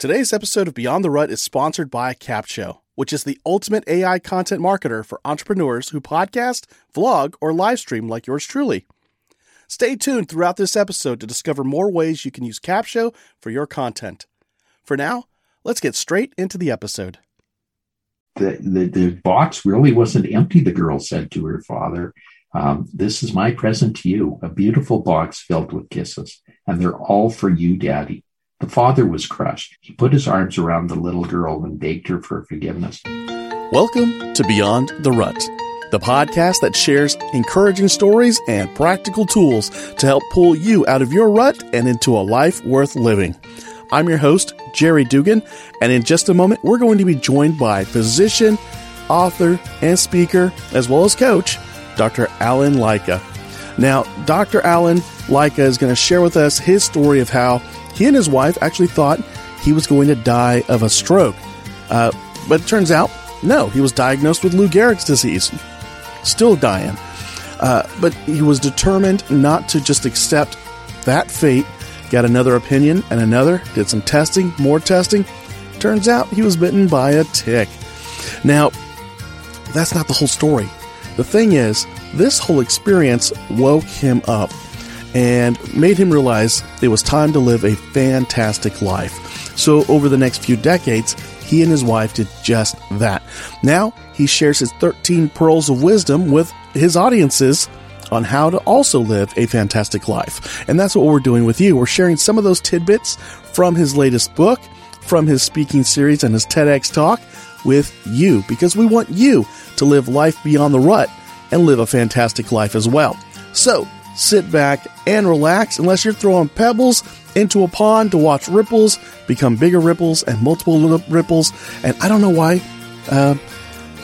Today's episode of Beyond the Rut is sponsored by Capsho, which is the ultimate AI content marketer for entrepreneurs who podcast, vlog, or live stream like yours truly. Stay tuned throughout this episode to discover more ways you can use Capsho for your content. For now, let's get straight into the episode. The, the, the box really wasn't empty, the girl said to her father. Um, this is my present to you, a beautiful box filled with kisses, and they're all for you, Daddy. The father was crushed. He put his arms around the little girl and begged her for forgiveness. Welcome to Beyond the Rut, the podcast that shares encouraging stories and practical tools to help pull you out of your rut and into a life worth living. I'm your host, Jerry Dugan, and in just a moment, we're going to be joined by physician, author, and speaker, as well as coach, Dr. Allen Lycka. Now, Dr. Allen Lycka is going to share with us his story of how he and his wife actually thought he was going to die of a stroke. Uh, but it turns out, no, he was diagnosed with Lou Gehrig's disease. Still dying. Uh, but he was determined not to just accept that fate. Got another opinion and another, did some testing, more testing. Turns out he was bitten by a tick. Now, that's not the whole story. The thing is, this whole experience woke him up and made him realize it was time to live a fantastic life. So, over the next few decades, he and his wife did just that. Now, he shares his 13 pearls of wisdom with his audiences on how to also live a fantastic life. And that's what we're doing with you. We're sharing some of those tidbits from his latest book, from his speaking series, and his TEDx talk with you because we want you to live life beyond the rut and live a fantastic life as well. So, sit back and relax unless you're throwing pebbles into a pond to watch ripples become bigger ripples and multiple little ripples. And I don't know why. Uh,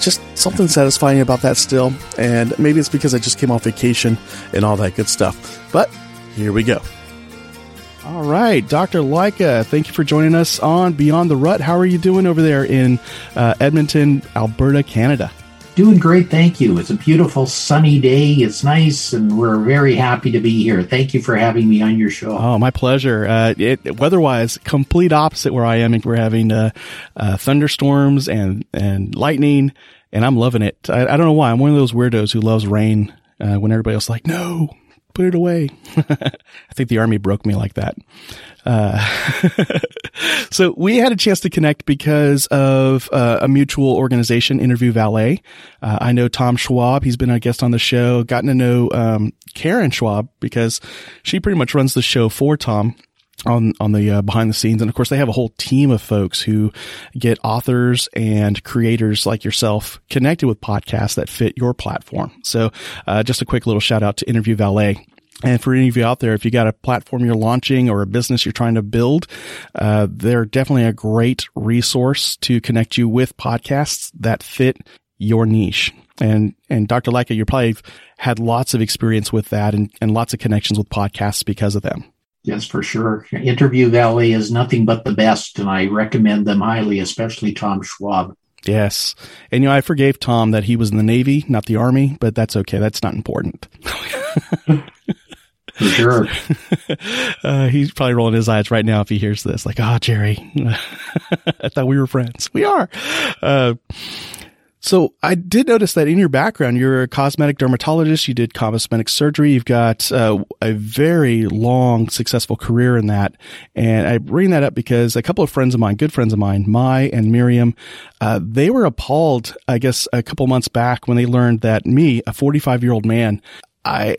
just something satisfying about that still. And maybe it's because I just came off vacation and all that good stuff. But here we go. All right, Dr. Lycka, thank you for joining us on Beyond the Rut. How are you doing over there in uh, Edmonton, Alberta, Canada? Doing great, thank you. It's a beautiful sunny day. It's nice, and we're very happy to be here. Thank you for having me on your show. Oh, my pleasure. Uh, it, weather-wise, complete opposite where I am. We're having uh, uh, thunderstorms and and lightning, and I'm loving it. I, I, don't know why. I'm one of those weirdos who loves rain. Uh, when everybody else is like, no, put it away. I think the army broke me like that. Uh, so we had a chance to connect because of uh, a mutual organization, Interview Valet. Uh, I know Tom Schwab. He's been a guest on the show. Gotten to know um, Karen Schwab because she pretty much runs the show for Tom on on the uh, behind the scenes and of course they have a whole team of folks who get authors and creators like yourself connected with podcasts that fit your platform so uh, just a quick little shout out to interview valet and for any of you out there, if you got a platform you're launching or a business you're trying to build, uh, they're definitely a great resource to connect you with podcasts that fit your niche. And, and Dr. Lycka, you probably had lots of experience with that and, and lots of connections with podcasts because of them. Yes, for sure. Interview Valet is nothing but the best, and I recommend them highly, especially Tom Schwab. Yes. And you know, I forgave Tom that he was in the Navy, not the Army, but that's okay. That's not important. For sure. uh, he's probably rolling his eyes right now if he hears this. Like, oh, Jerry, I thought we were friends. We are. Uh, so I did notice that in your background, you're a cosmetic dermatologist. You did cosmetic surgery. You've got uh, a very long, successful career in that. And I bring that up because a couple of friends of mine, good friends of mine, Mai and Miriam, uh, they were appalled, I guess, a couple months back when they learned that me, a 45 year old man, I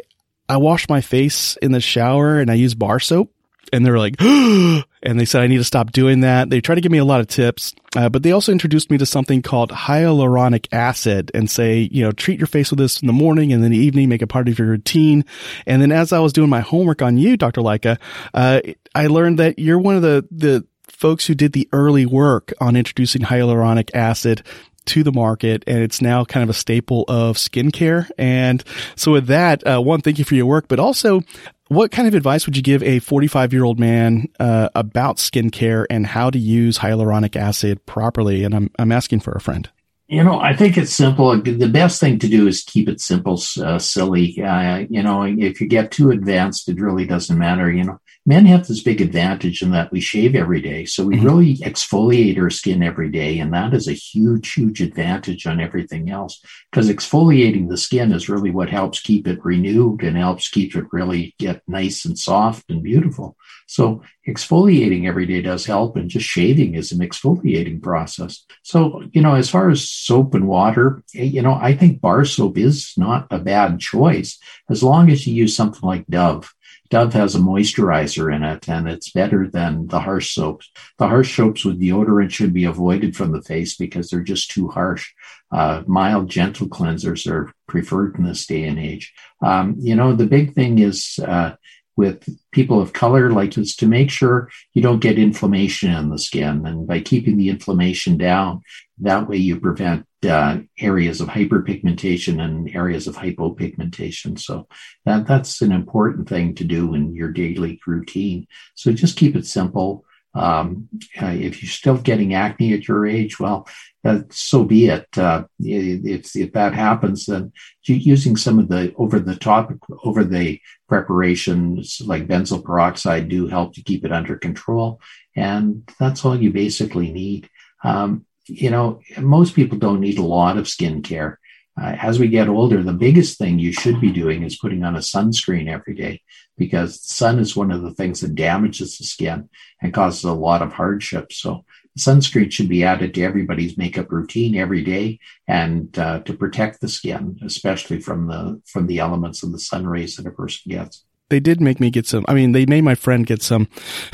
I wash my face in the shower and I use bar soap. And they're like, and they said I need to stop doing that. They try to give me a lot of tips, uh, but they also introduced me to something called hyaluronic acid and say, you know, treat your face with this in the morning and then the evening, make it part of your routine. And then as I was doing my homework on you, Dr. Lycka, uh, I learned that you're one of the, the, folks who did the early work on introducing hyaluronic acid to the market and it's now kind of a staple of skincare. And so with that, uh, one, thank you for your work, but also what kind of advice would you give a 45 year old man uh, about skincare and how to use hyaluronic acid properly? And I'm, I'm asking for a friend. You know, I think it's simple. The best thing to do is keep it simple, uh, silly. Uh, you know, if you get too advanced, it really doesn't matter. You know, men have this big advantage in that we shave every day. So we mm-hmm. really exfoliate our skin every day. And that is a huge, huge advantage on everything else because exfoliating the skin is really what helps keep it renewed and helps keep it really get nice and soft and beautiful. So exfoliating every day does help and just shaving is an exfoliating process. So, you know, as far as soap and water, eh, you know, I think bar soap is not a bad choice as long as you use something like Dove. Dove has a moisturizer in it and it's better than the harsh soaps. The harsh soaps with deodorant should be avoided from the face because they're just too harsh. Uh, mild, gentle cleansers are preferred in this day and age. Um, you know, the big thing is, uh, with people of color, like is to make sure you don't get inflammation in the skin. And by keeping the inflammation down, that way you prevent uh, areas of hyperpigmentation and areas of hypopigmentation. So that, that's an important thing to do in your daily routine. So just keep it simple. Um, uh, if you're still getting acne at your age, well, uh, so be it. Uh, if, if that happens, then using some of the over the top, over the preparations like benzoyl peroxide do help to keep it under control. And that's all you basically need. Um, you know, most people don't need a lot of skincare. Uh, as we get older, the biggest thing you should be doing is putting on a sunscreen every day because sun is one of the things that damages the skin and causes a lot of hardship. So sunscreen should be added to everybody's makeup routine every day and uh, to protect the skin, especially from the from the elements of the sun rays that a person gets they did make me get some. I mean, they made my friend get some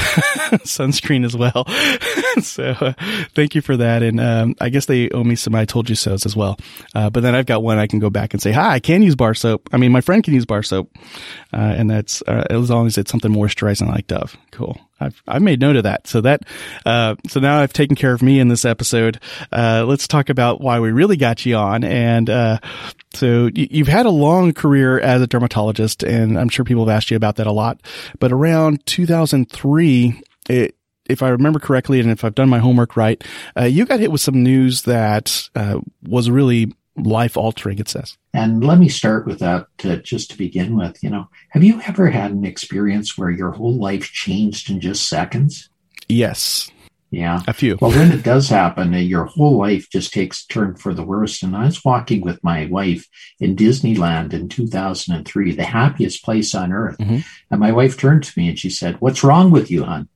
sunscreen as well. so uh, thank you for that. And um, I guess they owe me some I told you so's as well. Uh, but then I've got one I can go back and say, hi, I can use bar soap. I mean, my friend can use bar soap. Uh, and that's uh, as long as it's something moisturizing like Dove. Cool. I've, I've made note of that. So that, uh, so now I've taken care of me in this episode. Uh, let's talk about why we really got you on. And, uh, so you've had a long career as a dermatologist and I'm sure people have asked you about that a lot, but around 2003, it, if I remember correctly, and if I've done my homework right, uh, you got hit with some news that uh, was really life altering, it says. And let me start with that uh, just to begin with. You know, have you ever had an experience where your whole life changed in just seconds? Yes. Yeah. A few. well, when it does happen, your whole life just takes a turn for the worst. And I was walking with my wife in Disneyland in 2003, the happiest place on earth. Mm-hmm. And my wife turned to me and she said, What's wrong with you, hon?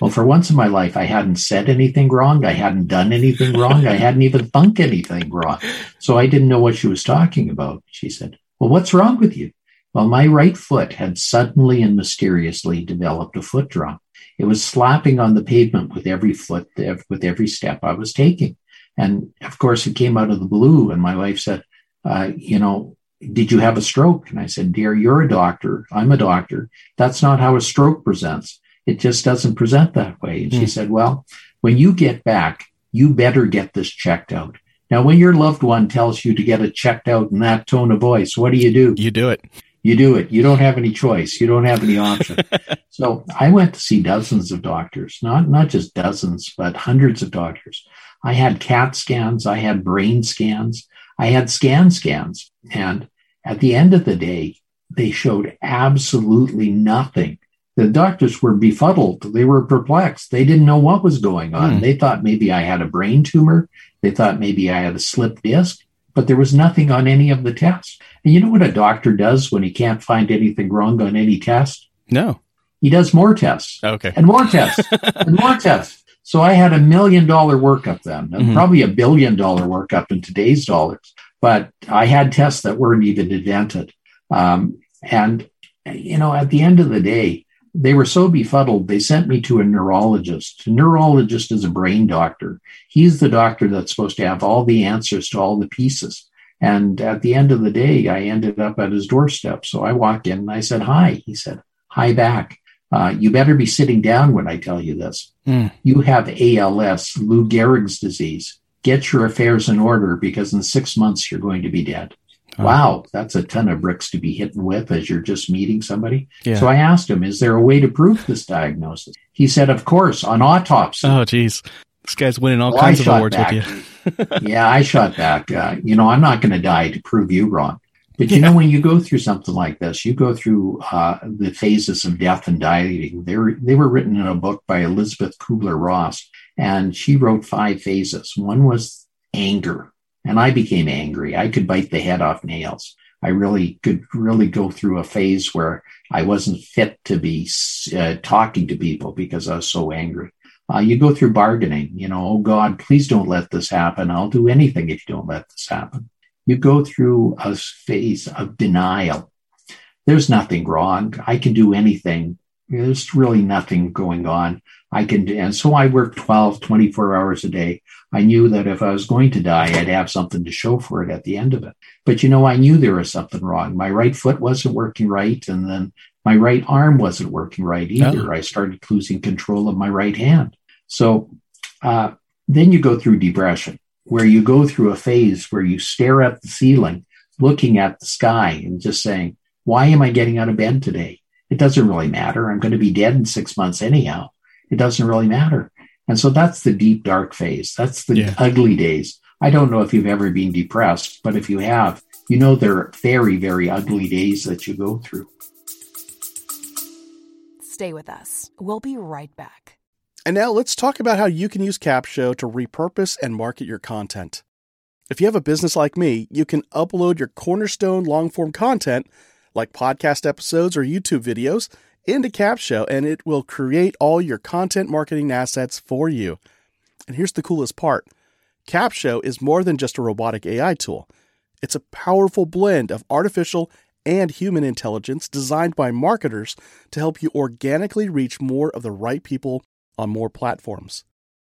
well, for once in my life, I hadn't said anything wrong. I hadn't done anything wrong. I hadn't even thunk anything wrong. So I didn't know what she was talking about. She said, Well, what's wrong with you? Well, my right foot had suddenly and mysteriously developed a foot drop. It was slapping on the pavement with every foot, with every step I was taking. And of course, it came out of the blue. And my wife said, uh, you know, did you have a stroke? And I said, dear, you're a doctor. I'm a doctor. That's not how a stroke presents. It just doesn't present that way. And mm. she hmm. said, well, when you get back, you better get this checked out. Now, when your loved one tells you to get it checked out in that tone of voice, what do you do? You do it you do it. You don't have any choice. You don't have any option. so I went to see dozens of doctors, not, not just dozens, but hundreds of doctors. I had CAT scans. I had brain scans. I had scan scans. And at the end of the day, they showed absolutely nothing. The doctors were befuddled. They were perplexed. They didn't know what was going on. Mm. They thought maybe I had a brain tumor. They thought maybe I had a slipped disc but there was nothing on any of the tests. And you know what a doctor does when he can't find anything wrong on any test? No. He does more tests. Okay. And more tests and more tests. So I had a million dollar workup then, and mm-hmm. probably a billion dollar workup in today's dollars. But I had tests that weren't even invented. Um, and, you know, at the end of the day, they were so befuddled, they sent me to a neurologist. A neurologist is a brain doctor. He's the doctor that's supposed to have all the answers to all the pieces. And at the end of the day, I ended up at his doorstep. So I walked in and I said, Hi. He said, Hi back. Uh, you better be sitting down when I tell you this. Mm. You have ALS, Lou Gehrig's disease. Get your affairs in order because in six months you're going to be dead. Oh. Wow, that's a ton of bricks to be hitting with as you're just meeting somebody. Yeah. So I asked him, is there a way to prove this diagnosis? He said, of course, on autopsy. Oh, geez. This guy's winning all well, kinds of awards back. with you. yeah, I shot back. Uh, you know, I'm not going to die to prove you wrong. But you yeah. know, when you go through something like this, you go through uh, the phases of death and dying. They were, they were written in a book by Elizabeth Kubler Ross, and she wrote five phases. One was anger, and I became angry. I could bite the head off nails. I really could really go through a phase where I wasn't fit to be uh, talking to people because I was so angry. Uh, you go through bargaining, you know, oh God, please don't let this happen. I'll do anything if you don't let this happen you go through a phase of denial. There's nothing wrong. I can do anything. There's really nothing going on. I can, and so I worked 12, 24 hours a day. I knew that if I was going to die, I'd have something to show for it at the end of it. But you know, I knew there was something wrong. My right foot wasn't working right. And then my right arm wasn't working right either. Oh. I started losing control of my right hand. So, uh, then you go through depression where you go through a phase where you stare at the ceiling, looking at the sky and just saying, why am I getting out of bed today? It doesn't really matter. I'm going to be dead in six months anyhow. It doesn't really matter. And so that's the deep, dark phase. That's the yeah. ugly days. I don't know if you've ever been depressed, but if you have, you know there are very, very ugly days that you go through. Stay with us. We'll be right back. And now let's talk about how you can use Capsho to repurpose and market your content. If you have a business like me, you can upload your cornerstone long form content, like podcast episodes or YouTube videos, into Capsho and it will create all your content marketing assets for you. And here's the coolest part Capsho is more than just a robotic AI tool, it's a powerful blend of artificial and human intelligence designed by marketers to help you organically reach more of the right people on more platforms.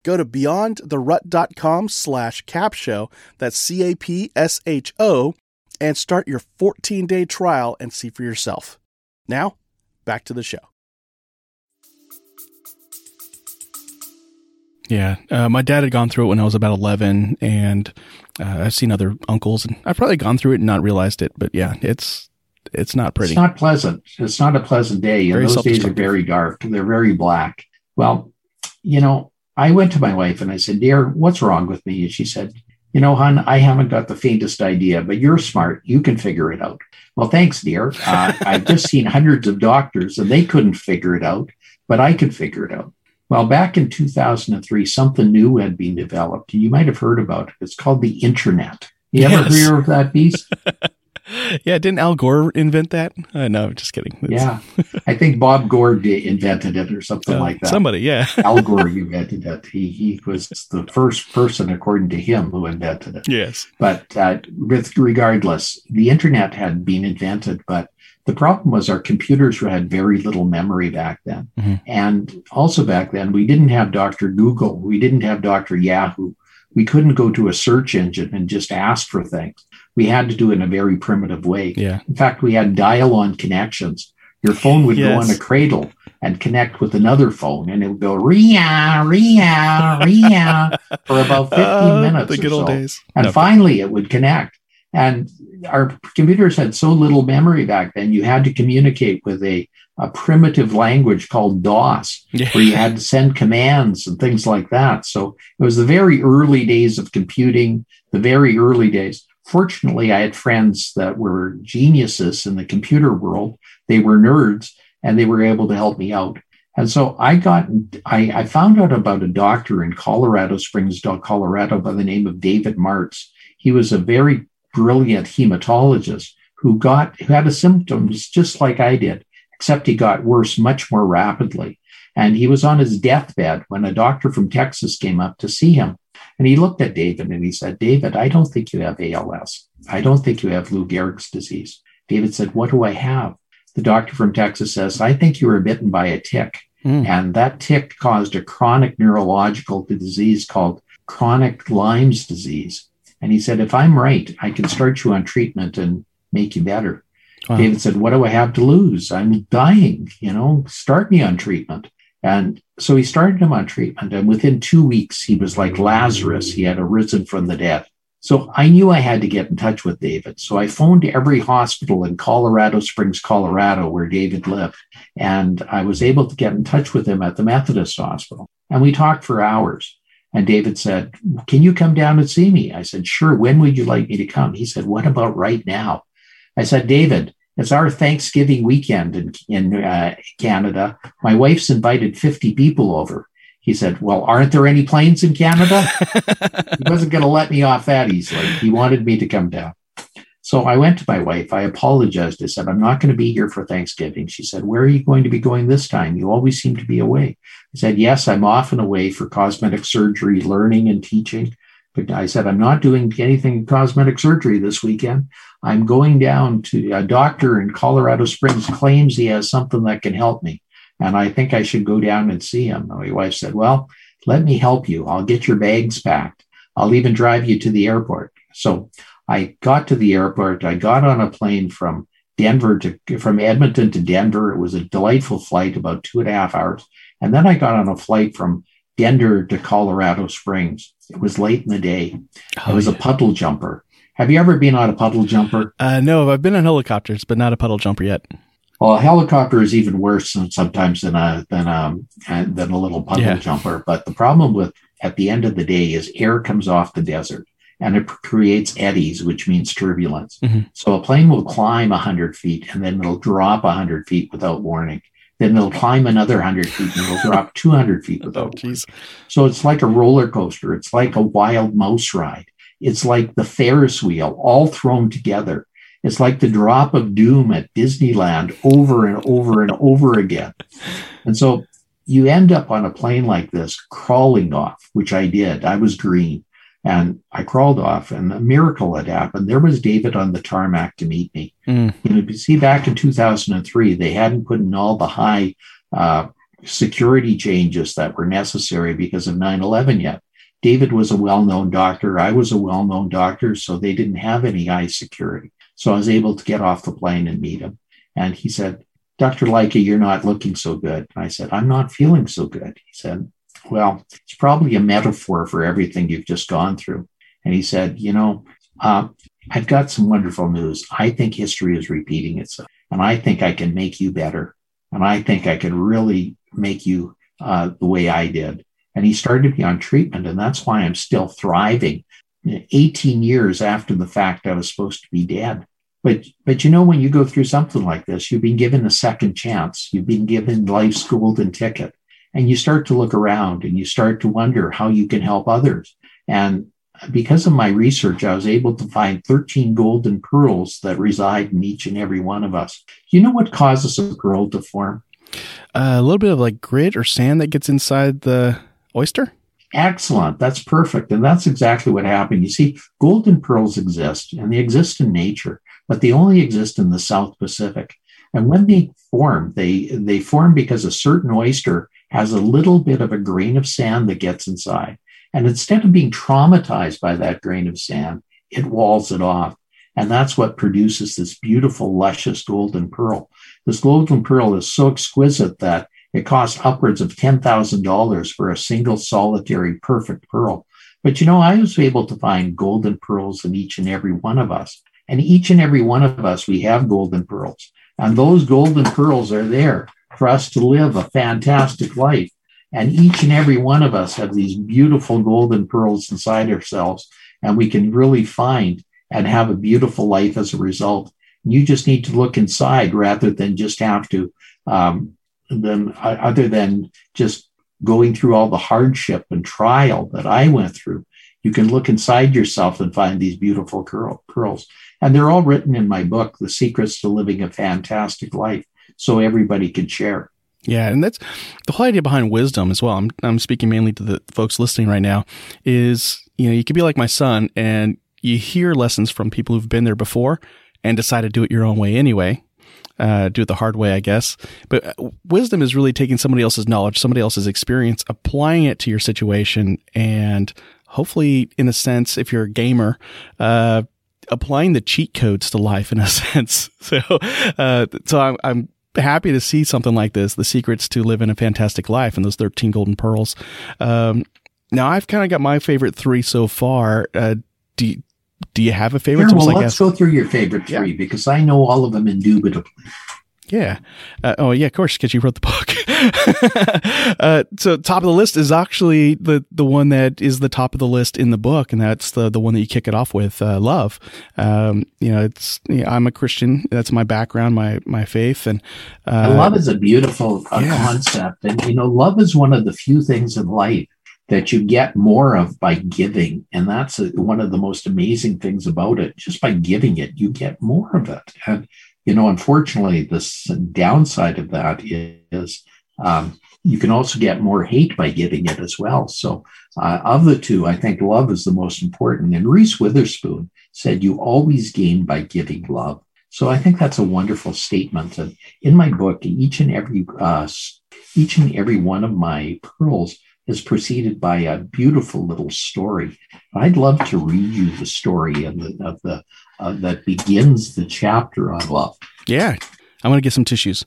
Go to beyondtherut.com slash capsho, that's C-A-P-S-H-O, and start your 14-day trial and see for yourself. Now, back to the show. Yeah, uh, my dad had gone through it when I was about 11, and uh, I've seen other uncles, and I've probably gone through it and not realized it, but yeah, it's it's not pretty. It's not pleasant. It's not a pleasant day. And those days are very dark. They're very black. Well, you know, I went to my wife and I said, Dear, what's wrong with me? And she said, You know, hon, I haven't got the faintest idea, but you're smart. You can figure it out. Well, thanks, dear. Uh, I've just seen hundreds of doctors and they couldn't figure it out, but I could figure it out. Well, back in 2003, something new had been developed, and you might have heard about it. It's called the internet. You yes. ever hear of that beast? yeah, didn't Al Gore invent that? Uh, no, just kidding. It's... Yeah, I think Bob Gore invented it or something uh, like that. Somebody, yeah. Al Gore invented it. He he was the first person, according to him, who invented it. Yes. But uh, with regardless, the internet had been invented, but the problem was our computers had very little memory back then, mm-hmm. and also back then we didn't have Doctor Google, we didn't have Doctor Yahoo. We couldn't go to a search engine and just ask for things we had to do it in a very primitive way. Yeah. In fact, we had dial on connections. Your phone would yes. go on a cradle and connect with another phone, and it would go ria, ria, ria for about 15 uh, minutes. The good old so. days. And no. finally, it would connect. And our computers had so little memory back then, you had to communicate with a, a primitive language called DOS, yeah. where you had to send commands and things like that. So it was the very early days of computing, the very early days. Fortunately, I had friends that were geniuses in the computer world. They were nerds and they were able to help me out. And so I got, I, I found out about a doctor in Colorado Springs, Colorado by the name of David Martz. He was a very brilliant hematologist who got, who had a symptoms just like I did, except he got worse much more rapidly. And he was on his deathbed when a doctor from Texas came up to see him. And he looked at David and he said, David, I don't think you have ALS. I don't think you have Lou Gehrig's disease. David said, What do I have? The doctor from Texas says, I think you were bitten by a tick. Mm. And that tick caused a chronic neurological disease called chronic Lyme's disease. And he said, If I'm right, I can start you on treatment and make you better. Wow. David said, What do I have to lose? I'm dying. You know, start me on treatment. And so he started him on treatment. And within two weeks, he was like Lazarus. He had arisen from the dead. So I knew I had to get in touch with David. So I phoned every hospital in Colorado Springs, Colorado, where David lived. And I was able to get in touch with him at the Methodist Hospital. And we talked for hours. And David said, Can you come down and see me? I said, Sure. When would you like me to come? He said, What about right now? I said, David, it's our Thanksgiving weekend in, in uh, Canada. My wife's invited 50 people over. He said, Well, aren't there any planes in Canada? he wasn't going to let me off that easily. He wanted me to come down. So I went to my wife. I apologized. I said, I'm not going to be here for Thanksgiving. She said, Where are you going to be going this time? You always seem to be away. I said, Yes, I'm often away for cosmetic surgery, learning, and teaching. But I said, I'm not doing anything cosmetic surgery this weekend. I'm going down to a doctor in Colorado Springs claims he has something that can help me. And I think I should go down and see him. My wife said, Well, let me help you. I'll get your bags packed. I'll even drive you to the airport. So I got to the airport. I got on a plane from Denver to from Edmonton to Denver. It was a delightful flight, about two and a half hours. And then I got on a flight from Denver to Colorado Springs. It was late in the day. Oh, it was yeah. a puddle jumper. Have you ever been on a puddle jumper? Uh, no, I've been on helicopters, but not a puddle jumper yet. Well, a helicopter is even worse sometimes than a than a than a little puddle yeah. jumper. But the problem with at the end of the day is air comes off the desert and it creates eddies, which means turbulence. Mm-hmm. So a plane will climb 100 feet and then it'll drop 100 feet without warning. Then it'll climb another 100 feet and it'll drop 200 feet without oh, warning. So it's like a roller coaster. It's like a wild mouse ride. It's like the Ferris wheel all thrown together. It's like the drop of doom at Disneyland over and over and over again. And so you end up on a plane like this crawling off, which I did. I was green. And I crawled off, and a miracle had happened. There was David on the tarmac to meet me. Mm. You know, you see, back in 2003, they hadn't put in all the high uh, security changes that were necessary because of 9 11 yet. David was a well known doctor. I was a well known doctor, so they didn't have any high security. So I was able to get off the plane and meet him. And he said, Dr. Lycka, you're not looking so good. I said, I'm not feeling so good. He said, well, it's probably a metaphor for everything you've just gone through. And he said, You know, uh, I've got some wonderful news. I think history is repeating itself, and I think I can make you better. And I think I can really make you uh, the way I did. And he started me on treatment, and that's why I'm still thriving. 18 years after the fact, I was supposed to be dead. But, but you know, when you go through something like this, you've been given a second chance. You've been given life's golden ticket and you start to look around and you start to wonder how you can help others. And because of my research, I was able to find 13 golden pearls that reside in each and every one of us. You know what causes a pearl to form? Uh, a little bit of like grit or sand that gets inside the oyster? Excellent. That's perfect. And that's exactly what happened. You see, golden pearls exist and they exist in nature, but they only exist in the South Pacific. And when they form, they, they form because a certain oyster has a little bit of a grain of sand that gets inside. And instead of being traumatized by that grain of sand, it walls it off. And that's what produces this beautiful, luscious golden pearl. This golden pearl is so exquisite that it costs upwards of $10,000 for a single solitary perfect pearl. But you know, I was able to find golden pearls in each and every one of us. And each and every one of us, we have golden pearls. And those golden pearls are there for us to live a fantastic life. And each and every one of us have these beautiful golden pearls inside ourselves, and we can really find and have a beautiful life as a result. You just need to look inside rather than just have to, um, then uh, other than just going through all the hardship and trial that I went through. You can look inside yourself and find these beautiful curl, pearls. And they're all written in my book, The Secrets to Living a Fantastic Life so everybody could share. Yeah, and that's the whole idea behind wisdom as well. I'm I'm speaking mainly to the folks listening right now. Is you know you could be like my son, and you hear lessons from people who've been there before, and decide to do it your own way anyway. Uh, do it the hard way, I guess. But uh, wisdom is really taking somebody else's knowledge, somebody else's experience, applying it to your situation, and hopefully, in a sense, if you're a gamer, uh, applying the cheat codes to life in a sense. So, uh, so I'm, I'm happy to see something like this, the secrets to living a fantastic life and those 13 golden pearls. Um, now I've kind of got my favorite three so far. Uh, do you, do you have a favorite? Sure, well, let's go through your favorite three yeah. because I know all of them indubitably. Yeah. Uh, oh, yeah, of course, because you wrote the book. uh, so, top of the list is actually the the one that is the top of the list in the book, and that's the the one that you kick it off with, uh, love. Um, you know, it's you know, I'm a Christian. That's my background, my my faith, and uh, love is a beautiful uh, yeah. concept, and you know, love is one of the few things in life that you get more of by giving. And that's a, one of the most amazing things about it. Just by giving it, you get more of it. And you know, unfortunately, the downside of that is um, you can also get more hate by giving it as well. So, uh, of the two, I think love is the most important. And Reese Witherspoon said, You always gain by giving love. So, I think that's a wonderful statement. And in my book, each and every uh, each and every one of my pearls is preceded by a beautiful little story. I'd love to read you the story of the, of the uh, that begins the chapter on love. Yeah, I'm going to get some tissues.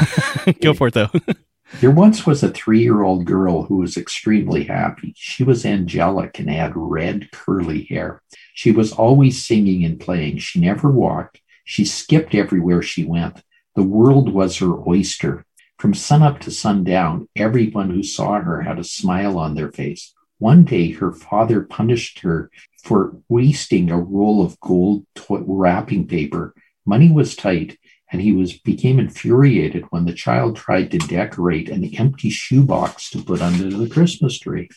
Go for it, though. there once was a three year old girl who was extremely happy. She was angelic and had red, curly hair. She was always singing and playing. She never walked. She skipped everywhere she went. The world was her oyster. From sunup to sundown, everyone who saw her had a smile on their face. One day, her father punished her for wasting a roll of gold to- wrapping paper. Money was tight, and he was became infuriated when the child tried to decorate an empty shoebox to put under the Christmas tree.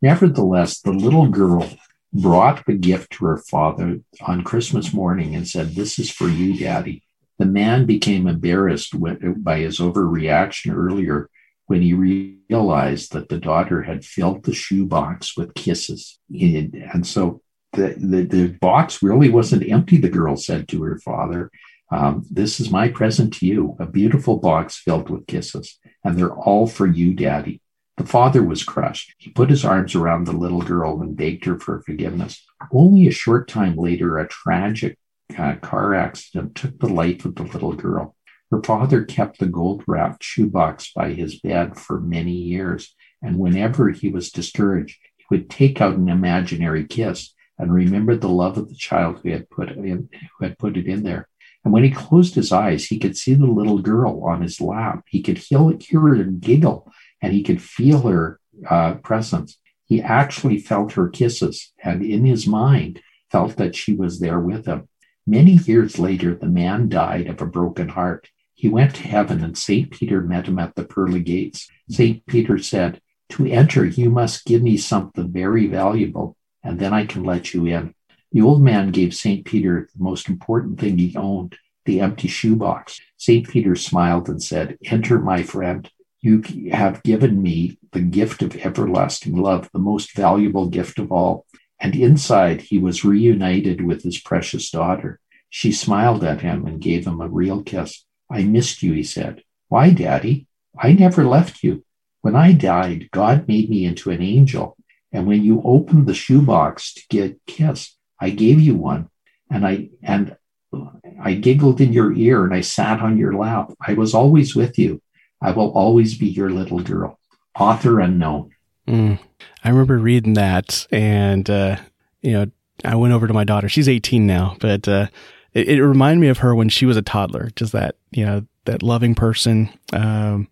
Nevertheless, the little girl brought the gift to her father on Christmas morning and said, This is for you, Daddy. The man became embarrassed by his overreaction earlier when he realized that the daughter had filled the shoebox with kisses. And so the, the, the box really wasn't empty, the girl said to her father. Um, this is my present to you, a beautiful box filled with kisses, and they're all for you, Daddy. The father was crushed. He put his arms around the little girl and begged her for forgiveness. Only a short time later, a tragic uh, car accident took the life of the little girl. Her father kept the gold wrapped shoebox by his bed for many years, and whenever he was discouraged, he would take out an imaginary kiss and remember the love of the child who had put in, who had put it in there. And when he closed his eyes, he could see the little girl on his lap. He could hear, her giggle, and he could feel her uh, presence. He actually felt her kisses, and in his mind, felt that she was there with him. Many years later, the man died of a broken heart. He went to heaven, and St. Peter met him at the pearly gates. St. Peter said, To enter, you must give me something very valuable and then I can let you in. The old man gave St. Peter the most important thing he owned, the empty shoebox. St. Peter smiled and said, Enter, my friend. You have given me the gift of everlasting love, the most valuable gift of all. And inside, he was reunited with his precious daughter. She smiled at him and gave him a real kiss. I missed you, he said. Why, Daddy? I never left you. When I died, God made me into an angel and when you opened the shoebox to get kissed, I gave you one. And I and I giggled in your ear and I sat on your lap. I was always with you. I will always be your little girl. Author unknown. Mm. I remember reading that and uh, you know, I went over to my daughter. She's 18 now, but uh, it, it reminded me of her when she was a toddler. Just that, you know, that loving person, um,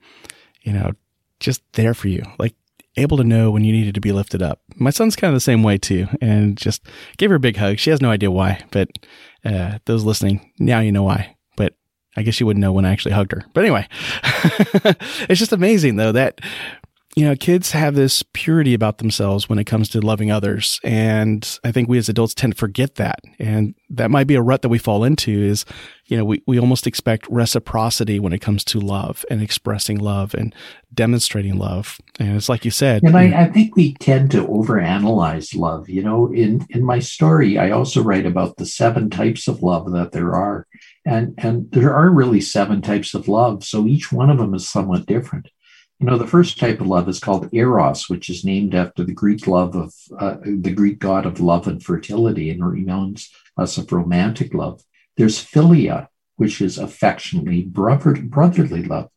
you know, just there for you. Like able to know when you needed to be lifted up. My son's kind of the same way too, and just gave her a big hug. She has no idea why, but uh, those listening now you know why. But I guess you wouldn't know when I actually hugged her. But anyway, it's just amazing though that you know, kids have this purity about themselves when it comes to loving others. And I think we as adults tend to forget that. And that might be a rut that we fall into is, you know, we, we almost expect reciprocity when it comes to love and expressing love and demonstrating love. And it's like you said. And I, I think we tend to overanalyze love. You know, in, in my story, I also write about the seven types of love that there are. And, and there are really seven types of love. So each one of them is somewhat different. You know, the first type of love is called eros, which is named after the Greek love of uh, the Greek god of love and fertility, and reminds us of romantic love. There's philia, which is affectionately brother, brotherly love.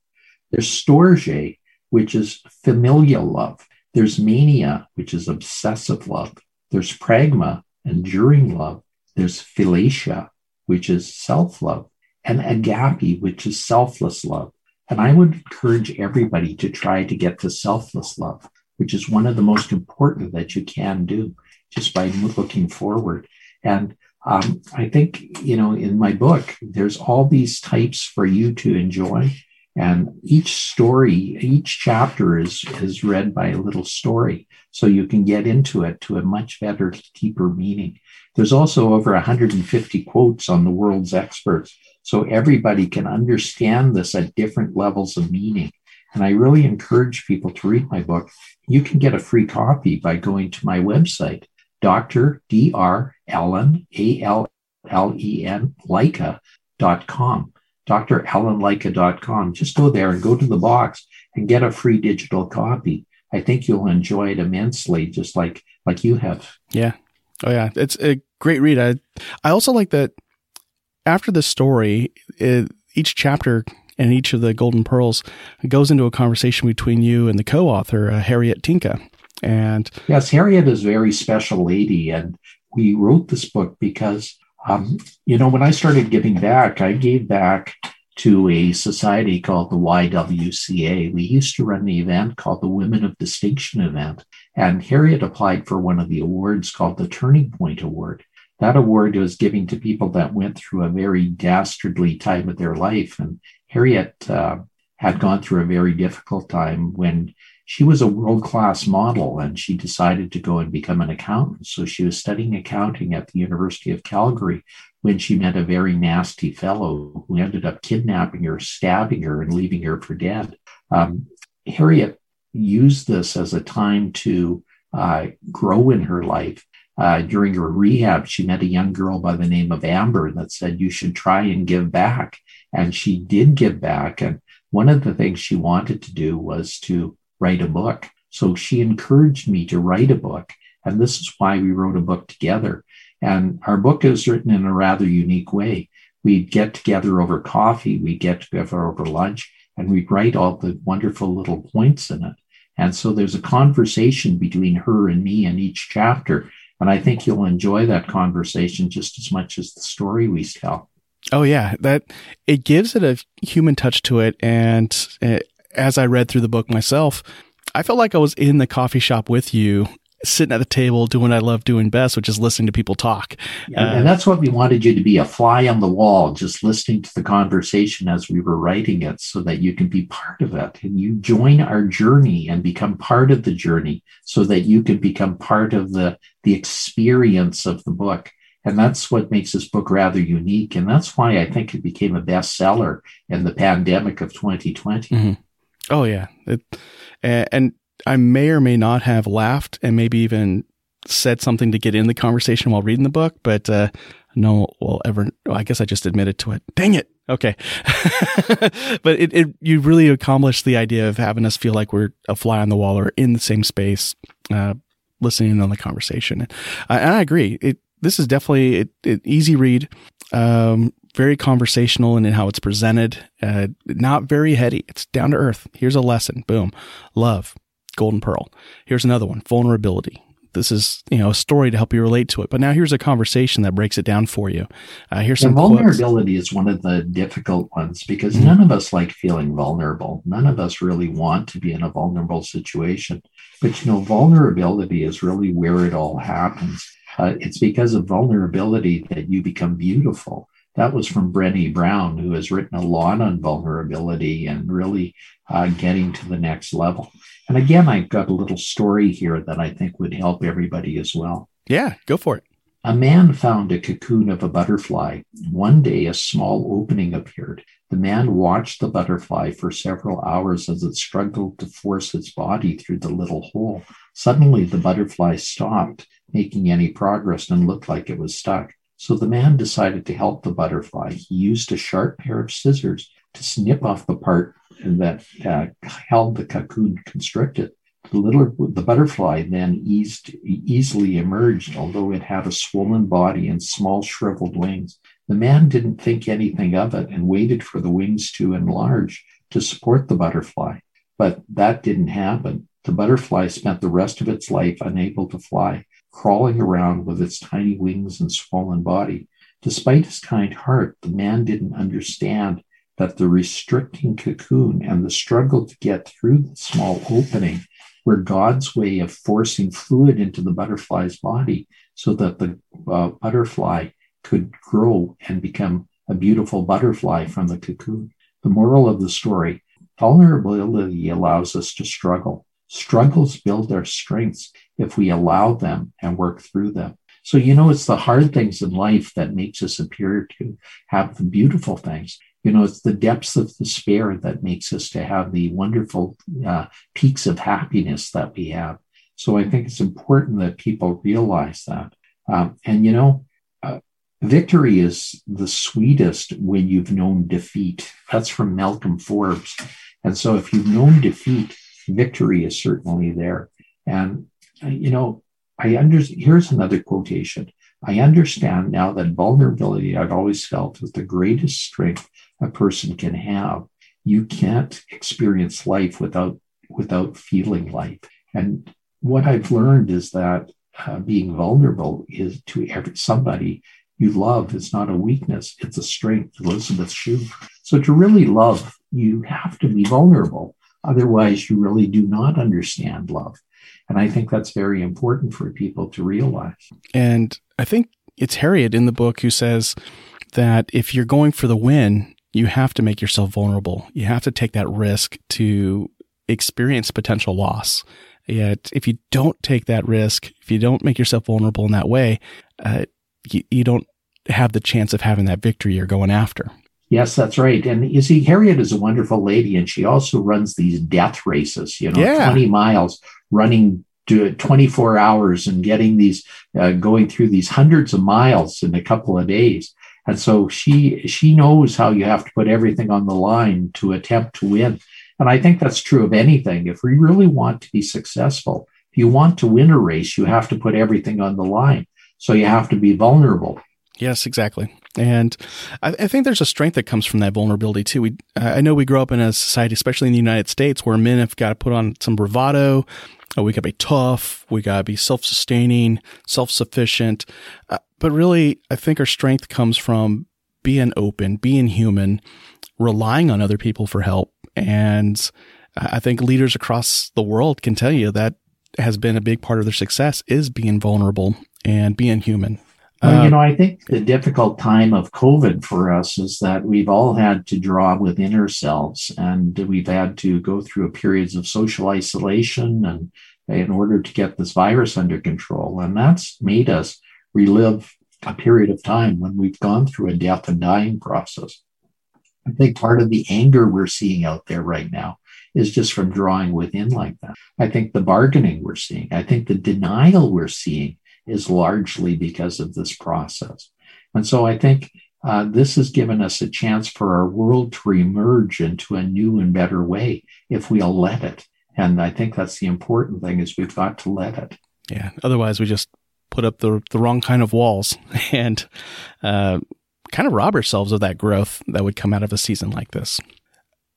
There's storge, which is familial love. There's mania, which is obsessive love. There's pragma, enduring love. There's philautia, which is self love. and agape, which is selfless love. And I would encourage everybody to try to get to selfless love, which is one of the most important that you can do just by looking forward. And um, I think, you know, in my book, there's all these types for you to enjoy. And each story, each chapter is, is read by a little story. So you can get into it to a much better, deeper meaning. There's also over 150 quotes on the world's experts. So everybody can understand this at different levels of meaning. And I really encourage people to read my book. You can get a free copy by going to my website, Dr. D.R. Allen, A-L-L-E-N, Lycka.com, drallenlycka.com. Just go there and go to the box and get a free digital copy. I think you'll enjoy it immensely, just like like you have. Yeah. Oh yeah, it's a great read. I I also like that after the story, it, each chapter and each of the golden pearls goes into a conversation between you and the co-author uh, Harriet Tinka. And yes, Harriet is a very special lady. And we wrote this book because, um, you know, when I started giving back, I gave back to a society called the YWCA. We used to run the event called the Women of Distinction event. And Harriet applied for one of the awards called the Turning Point Award. That award was given to people that went through a very dastardly time of their life. And Harriet uh, had gone through a very difficult time when she was a world class model and she decided to go and become an accountant. So she was studying accounting at the University of Calgary when she met a very nasty fellow who ended up kidnapping her, stabbing her, and leaving her for dead. Um, Harriet used this as a time to uh, grow in her life. Uh, during her rehab, she met a young girl by the name of Amber that said, You should try and give back. And she did give back. And one of the things she wanted to do was to write a book. So she encouraged me to write a book. And this is why we wrote a book together. And our book is written in a rather unique way. We'd get together over coffee, we'd get together over lunch, and we'd write all the wonderful little points in it. And so there's a conversation between her and me in each chapter. And I think you'll enjoy that conversation just as much as the story we tell. Oh yeah, that it gives it a human touch to it, and uh, as I read through the book myself, I felt like I was in the coffee shop with you, sitting at the table doing what I love doing best, which is listening to people talk. Yeah, uh, and that's what we wanted you to be a fly on the wall, just listening to the conversation as we were writing it so that you can be part of it and you join our journey and become part of the journey so that you can become part of the, the experience of the book. And that's what makes this book rather unique. And that's why I think it became a bestseller in the pandemic of 2020. Mm-hmm. Oh yeah, it, and I may or may not have laughed and maybe even said something to get in the conversation while reading the book, but uh, no will ever. Well, I guess I just admitted to it. Dang it. Okay, but it, it you really accomplished the idea of having us feel like we're a fly on the wall or in the same space, uh, listening on the conversation. Uh, and I agree. It this is definitely an easy read. Um, very conversational in how it's presented. Uh, not very heady. It's down to earth. Here's a lesson. Boom. Love. Golden Pearl. Here's another one. Vulnerability. This is, you know, a story to help you relate to it. But now here's a conversation that breaks it down for you. Uh, here's some vulnerability quotes. is one of the difficult ones because mm-hmm. none of us like feeling vulnerable. None of us really want to be in a vulnerable situation. But you know, vulnerability is really where it all happens. Uh, it's because of vulnerability that you become beautiful. That was from Brené Brown, who has written a lot on vulnerability and really uh, getting to the next level. And again, I've got a little story here that I think would help everybody as well. Yeah, go for it. A man found a cocoon of a butterfly. One day, a small opening appeared. The man watched the butterfly for several hours as it struggled to force its body through the little hole. Suddenly, the butterfly stopped making any progress and looked like it was stuck. So the man decided to help the butterfly. He used a sharp pair of scissors to snip off the part that uh, held the cocoon constricted. The little the butterfly then eased, easily emerged, although it had a swollen body and small shriveled wings. The man didn't think anything of it and waited for the wings to enlarge to support the butterfly. But that didn't happen. The butterfly spent the rest of its life unable to fly crawling around with its tiny wings and swollen body. Despite his kind heart, the man didn't understand that the restricting cocoon and the struggle to get through the small opening were God's way of forcing fluid into the butterfly's body so that the uh, butterfly could grow and become a beautiful butterfly from the cocoon. The moral of the story vulnerability allows us to struggle. Struggles build our strengths if we allow them and work through them. So, you know, it's the hard things in life that makes us appear to have the beautiful things. You know, it's the depths of despair that makes us to have the wonderful uh, peaks of happiness that we have. So I think it's important that people realize that. Um, and, you know, uh, victory is the sweetest when you've known defeat. That's from Malcolm Forbes. And so if you've known defeat, victory is certainly there. And, uh, you know, I understand. Here's another quotation. I understand now that vulnerability I've always felt is the greatest strength a person can have. You can't experience life without without feeling life. And what I've learned is that uh, being vulnerable is to every, somebody you love is not a weakness; it's a strength. Elizabeth Shue. So to really love, you have to be vulnerable. Otherwise, you really do not understand love. And I think that's very important for people to realize. And I think it's Harriet in the book who says that if you're going for the win, you have to make yourself vulnerable. You have to take that risk to experience potential loss. Yet, if you don't take that risk, if you don't make yourself vulnerable in that way, uh, you, you don't have the chance of having that victory you're going after. Yes, that's right. And you see, Harriet is a wonderful lady, and she also runs these death races, you know, yeah. 20 miles running to 24 hours and getting these, uh, going through these hundreds of miles in a couple of days. And so she, she knows how you have to put everything on the line to attempt to win. And I think that's true of anything. If we really want to be successful, if you want to win a race, you have to put everything on the line. So you have to be vulnerable. Yes, exactly. And I, I, think there's a strength that comes from that vulnerability too. We, I know we grow up in a society, especially in the United States, where men have got to put on some bravado. Uh, we got to be tough. We got to be self-sustaining, self-sufficient. Uh, but really, I think our strength comes from being open, being human, relying on other people for help. And I think leaders across the world can tell you that has been a big part of their success is being vulnerable and being human. Well, you uh, know, I think the difficult time of COVID for us is that we've all had to draw within ourselves and we've had to go through periods of social isolation and in order to get this virus under control. And that's made us relive a period of time when we've gone through a death and dying process. I think part of the anger we're seeing out there right now is just from drawing within like that. I think the bargaining we're seeing, I think the denial we're seeing is largely because of this process. And so I think uh, this has given us a chance for our world to reemerge into a new and better way if we'll let it. And I think that's the important thing is we've got to let it. Yeah. Otherwise, we just put up the the wrong kind of walls and uh, kind of rob ourselves of that growth that would come out of a season like this.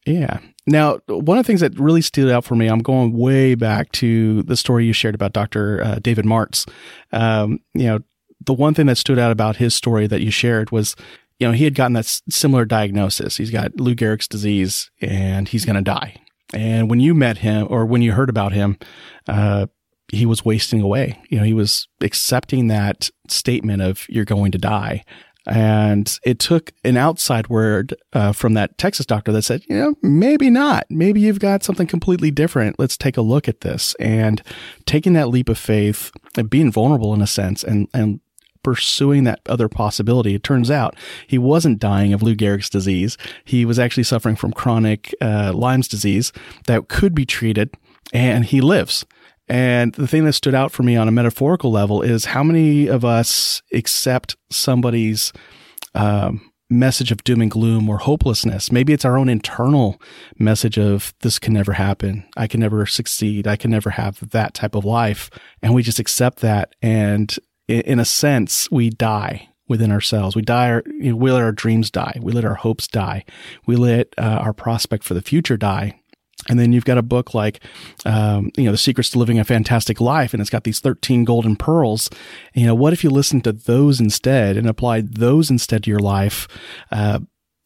Yeah. Now, one of the things that really stood out for me, I'm going way back to the story you shared about Dr. Uh, David Martz. Um, you know, the one thing that stood out about his story that you shared was, you know, he had gotten that similar diagnosis. He's got Lou Gehrig's disease and he's going to die. And when you met him or when you heard about him, uh, he was wasting away. You know, he was accepting that statement of you're going to die. And it took an outside word uh, from that Texas doctor that said, you know, maybe not. Maybe you've got something completely different. Let's take a look at this. And taking that leap of faith and being vulnerable in a sense and, and pursuing that other possibility. It turns out he wasn't dying of Lou Gehrig's disease. He was actually suffering from chronic uh, Lyme's disease that could be treated, and he lives. And the thing that stood out for me on a metaphorical level is how many of us accept somebody's um, message of doom and gloom or hopelessness. Maybe it's our own internal message of this can never happen. I can never succeed. I can never have that type of life. And we just accept that. And in a sense, we die within ourselves. We die, you know, we let our dreams die. We let our hopes die. We let uh, our prospect for the future die And then you've got a book like, um, you know, The Secrets to Living a Fantastic Life, and it's got these 13 golden pearls. And, you know, what if you listened to those instead and applied those instead to your life? Uh,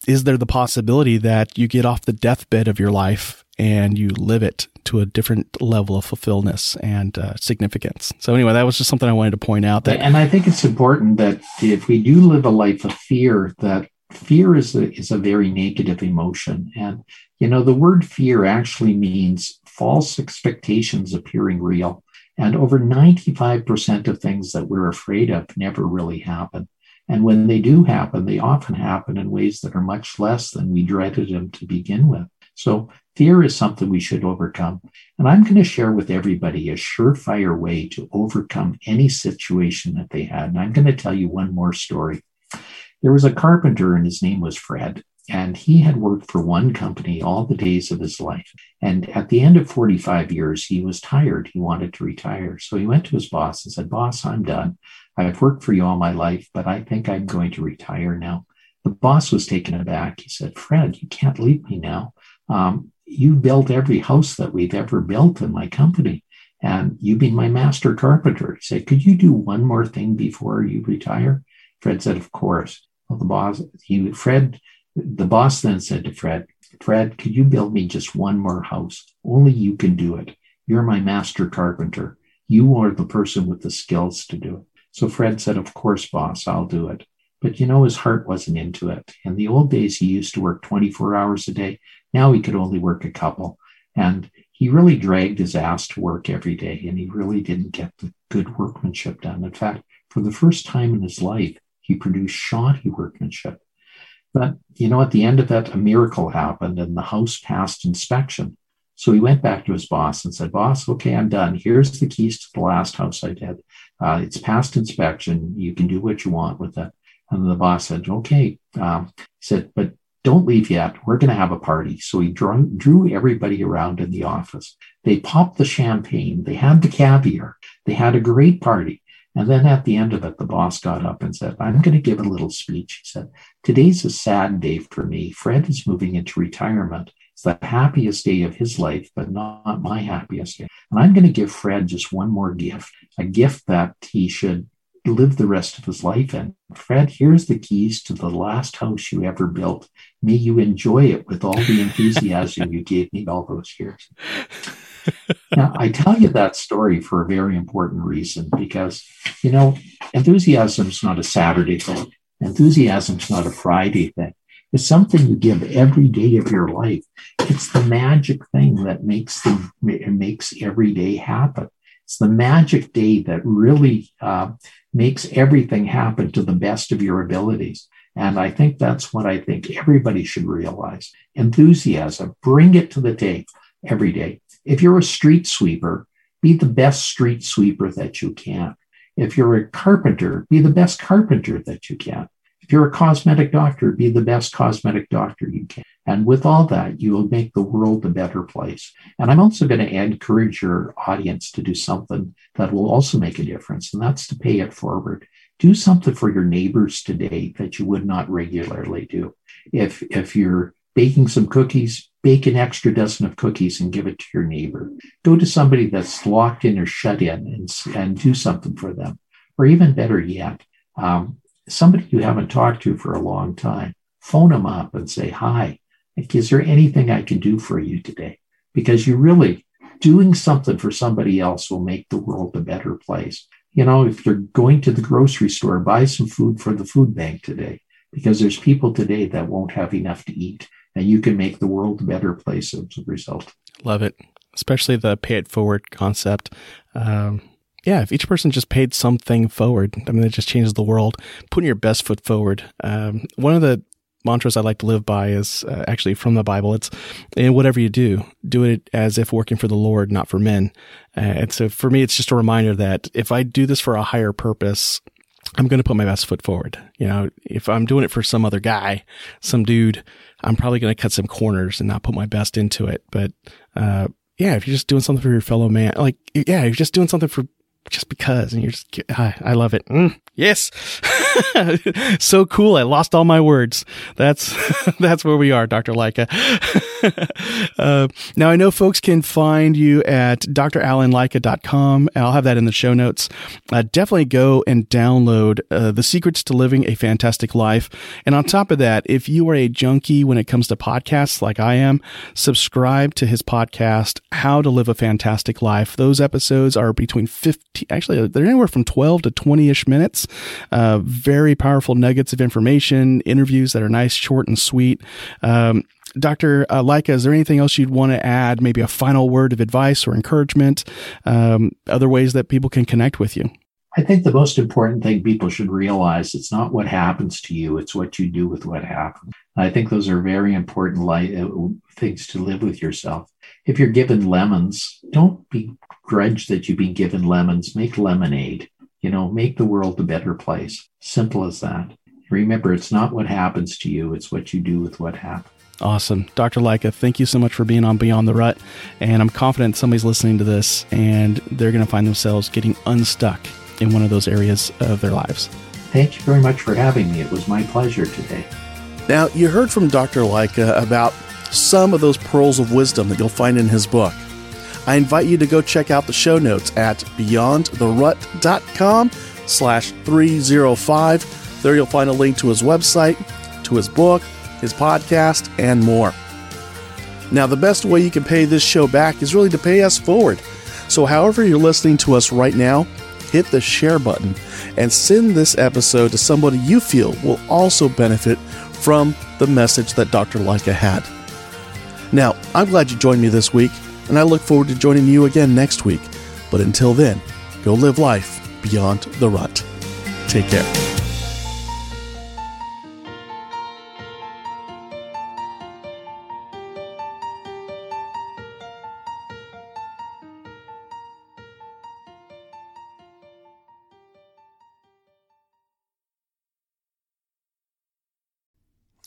is there the possibility that you get off the deathbed of your life and you live it to a different level of fulfillment and uh, significance? So anyway, that was just something I wanted to point out. That and I think it's important that if we do live a life of fear, that fear is a, is a very negative emotion, and you know the word fear actually means false expectations appearing real. And over 95% of things that we're afraid of never really happen. And when they do happen, they often happen in ways that are much less than we dreaded them to begin with. So fear is something we should overcome. And I'm going to share with everybody a surefire way to overcome any situation that they had. And I'm going to tell you one more story. There was a carpenter, and his name was Fred. And he had worked for one company all the days of his life. And at the end of 45 years, he was tired. He wanted to retire. So he went to his boss and said, Boss, I'm done. I've worked for you all my life, but I think I'm going to retire now. The boss was taken aback. He said, Fred, you can't leave me now. Um, you built every house that we've ever built in my company, and you've been my master carpenter. He said, Could you do one more thing before you retire? Fred said, Of course. Well, the boss, he, Fred, the boss then said to Fred, Fred, could you build me just one more house? Only you can do it. You're my master carpenter. You are the person with the skills to do it. So Fred said, Of course, boss, I'll do it. But you know, his heart wasn't into it. In the old days, he used to work 24 hours a day. Now he could only work a couple. And he really dragged his ass to work every day, and he really didn't get the good workmanship done. In fact, for the first time in his life, he produced shoddy workmanship. But you know, at the end of it, a miracle happened, and the house passed inspection. So he went back to his boss and said, Boss, okay, I'm done. Here's the keys to the last house I did. Uh, it's past inspection. You can do what you want with it. And the boss said, okay. Um, he said, but don't leave yet. We're going to have a party. So he drew, drew everybody around in the office. They popped the champagne. They had the caviar. They had a great party. And then at the end of it, the boss got up and said, I'm going to give a little speech. He said, Today's a sad day for me. Fred is moving into retirement. It's the happiest day of his life, but not my happiest day. And I'm going to give Fred just one more gift, a gift that he should live the rest of his life in. Fred, here's the keys to the last house you ever built. May you enjoy it with all the enthusiasm you gave me all those years. now, I tell you that story for a very important reason because, you know, enthusiasm is not a Saturday thing. Enthusiasm is not a Friday thing. It's something you give every day of your life. It's the magic thing that makes the makes every day happen. It's the magic day that really uh, makes everything happen to the best of your abilities. And I think that's what I think everybody should realize. Enthusiasm, bring it to the day every day. If you're a street sweeper, be the best street sweeper that you can. If you're a carpenter, be the best carpenter that you can. If you're a cosmetic doctor, be the best cosmetic doctor you can. And with all that, you will make the world a better place. And I'm also going to encourage your audience to do something that will also make a difference, and that's to pay it forward. Do something for your neighbors today that you would not regularly do. If, if you're baking some cookies, bake an extra dozen of cookies and give it to your neighbor. Go to somebody that's locked in or shut in and, and do something for them. Or even better yet, um, somebody you haven't talked to for a long time, phone them up and say, Hi, is there anything I can do for you today? Because you really doing something for somebody else will make the world a better place. You know, if you're going to the grocery store, buy some food for the food bank today, because there's people today that won't have enough to eat, and you can make the world a better place as a result. Love it, especially the pay it forward concept. Um, yeah, if each person just paid something forward, I mean, it just changes the world. Putting your best foot forward. Um, one of the mantras I like to live by is uh, actually from the Bible. It's in whatever you do, do it as if working for the Lord, not for men. Uh, and so for me, it's just a reminder that if I do this for a higher purpose, I'm going to put my best foot forward. You know, if I'm doing it for some other guy, some dude, I'm probably going to cut some corners and not put my best into it. But, uh, yeah, if you're just doing something for your fellow man, like, yeah, you're just doing something for just because. And you're just, I, I love it. Mm, yes. so cool. I lost all my words. That's, that's where we are, Dr. Lycka. uh, now I know folks can find you at dralanlycka.com. I'll have that in the show notes. Uh, definitely go and download uh, The Secrets to Living a Fantastic Life. And on top of that, if you are a junkie when it comes to podcasts like I am, subscribe to his podcast, How to Live a Fantastic Life. Those episodes are between 50, actually, they're anywhere from 12 to 20 ish minutes. Uh, very powerful nuggets of information, interviews that are nice, short, and sweet. Um, Dr. Uh, Lycka, is there anything else you'd want to add? Maybe a final word of advice or encouragement? Um, other ways that people can connect with you? I think the most important thing people should realize it's not what happens to you, it's what you do with what happens. I think those are very important light, uh, things to live with yourself. If you're given lemons, don't begrudge that you've been given lemons. Make lemonade. You know, make the world a better place. Simple as that. Remember, it's not what happens to you, it's what you do with what happens. Awesome. Dr. Lycka, thank you so much for being on Beyond the Rut. And I'm confident somebody's listening to this and they're going to find themselves getting unstuck in one of those areas of their lives. Thank you very much for having me. It was my pleasure today. Now, you heard from Dr. Lycka about some of those pearls of wisdom that you'll find in his book. I invite you to go check out the show notes at beyondtherut.com slash 305. There you'll find a link to his website, to his book, his podcast, and more. Now, the best way you can pay this show back is really to pay us forward. So, however you're listening to us right now, hit the share button and send this episode to somebody you feel will also benefit from the message that Dr. Lycka had. Now, I'm glad you joined me this week, and I look forward to joining you again next week. But until then, go live life beyond the rut. Take care.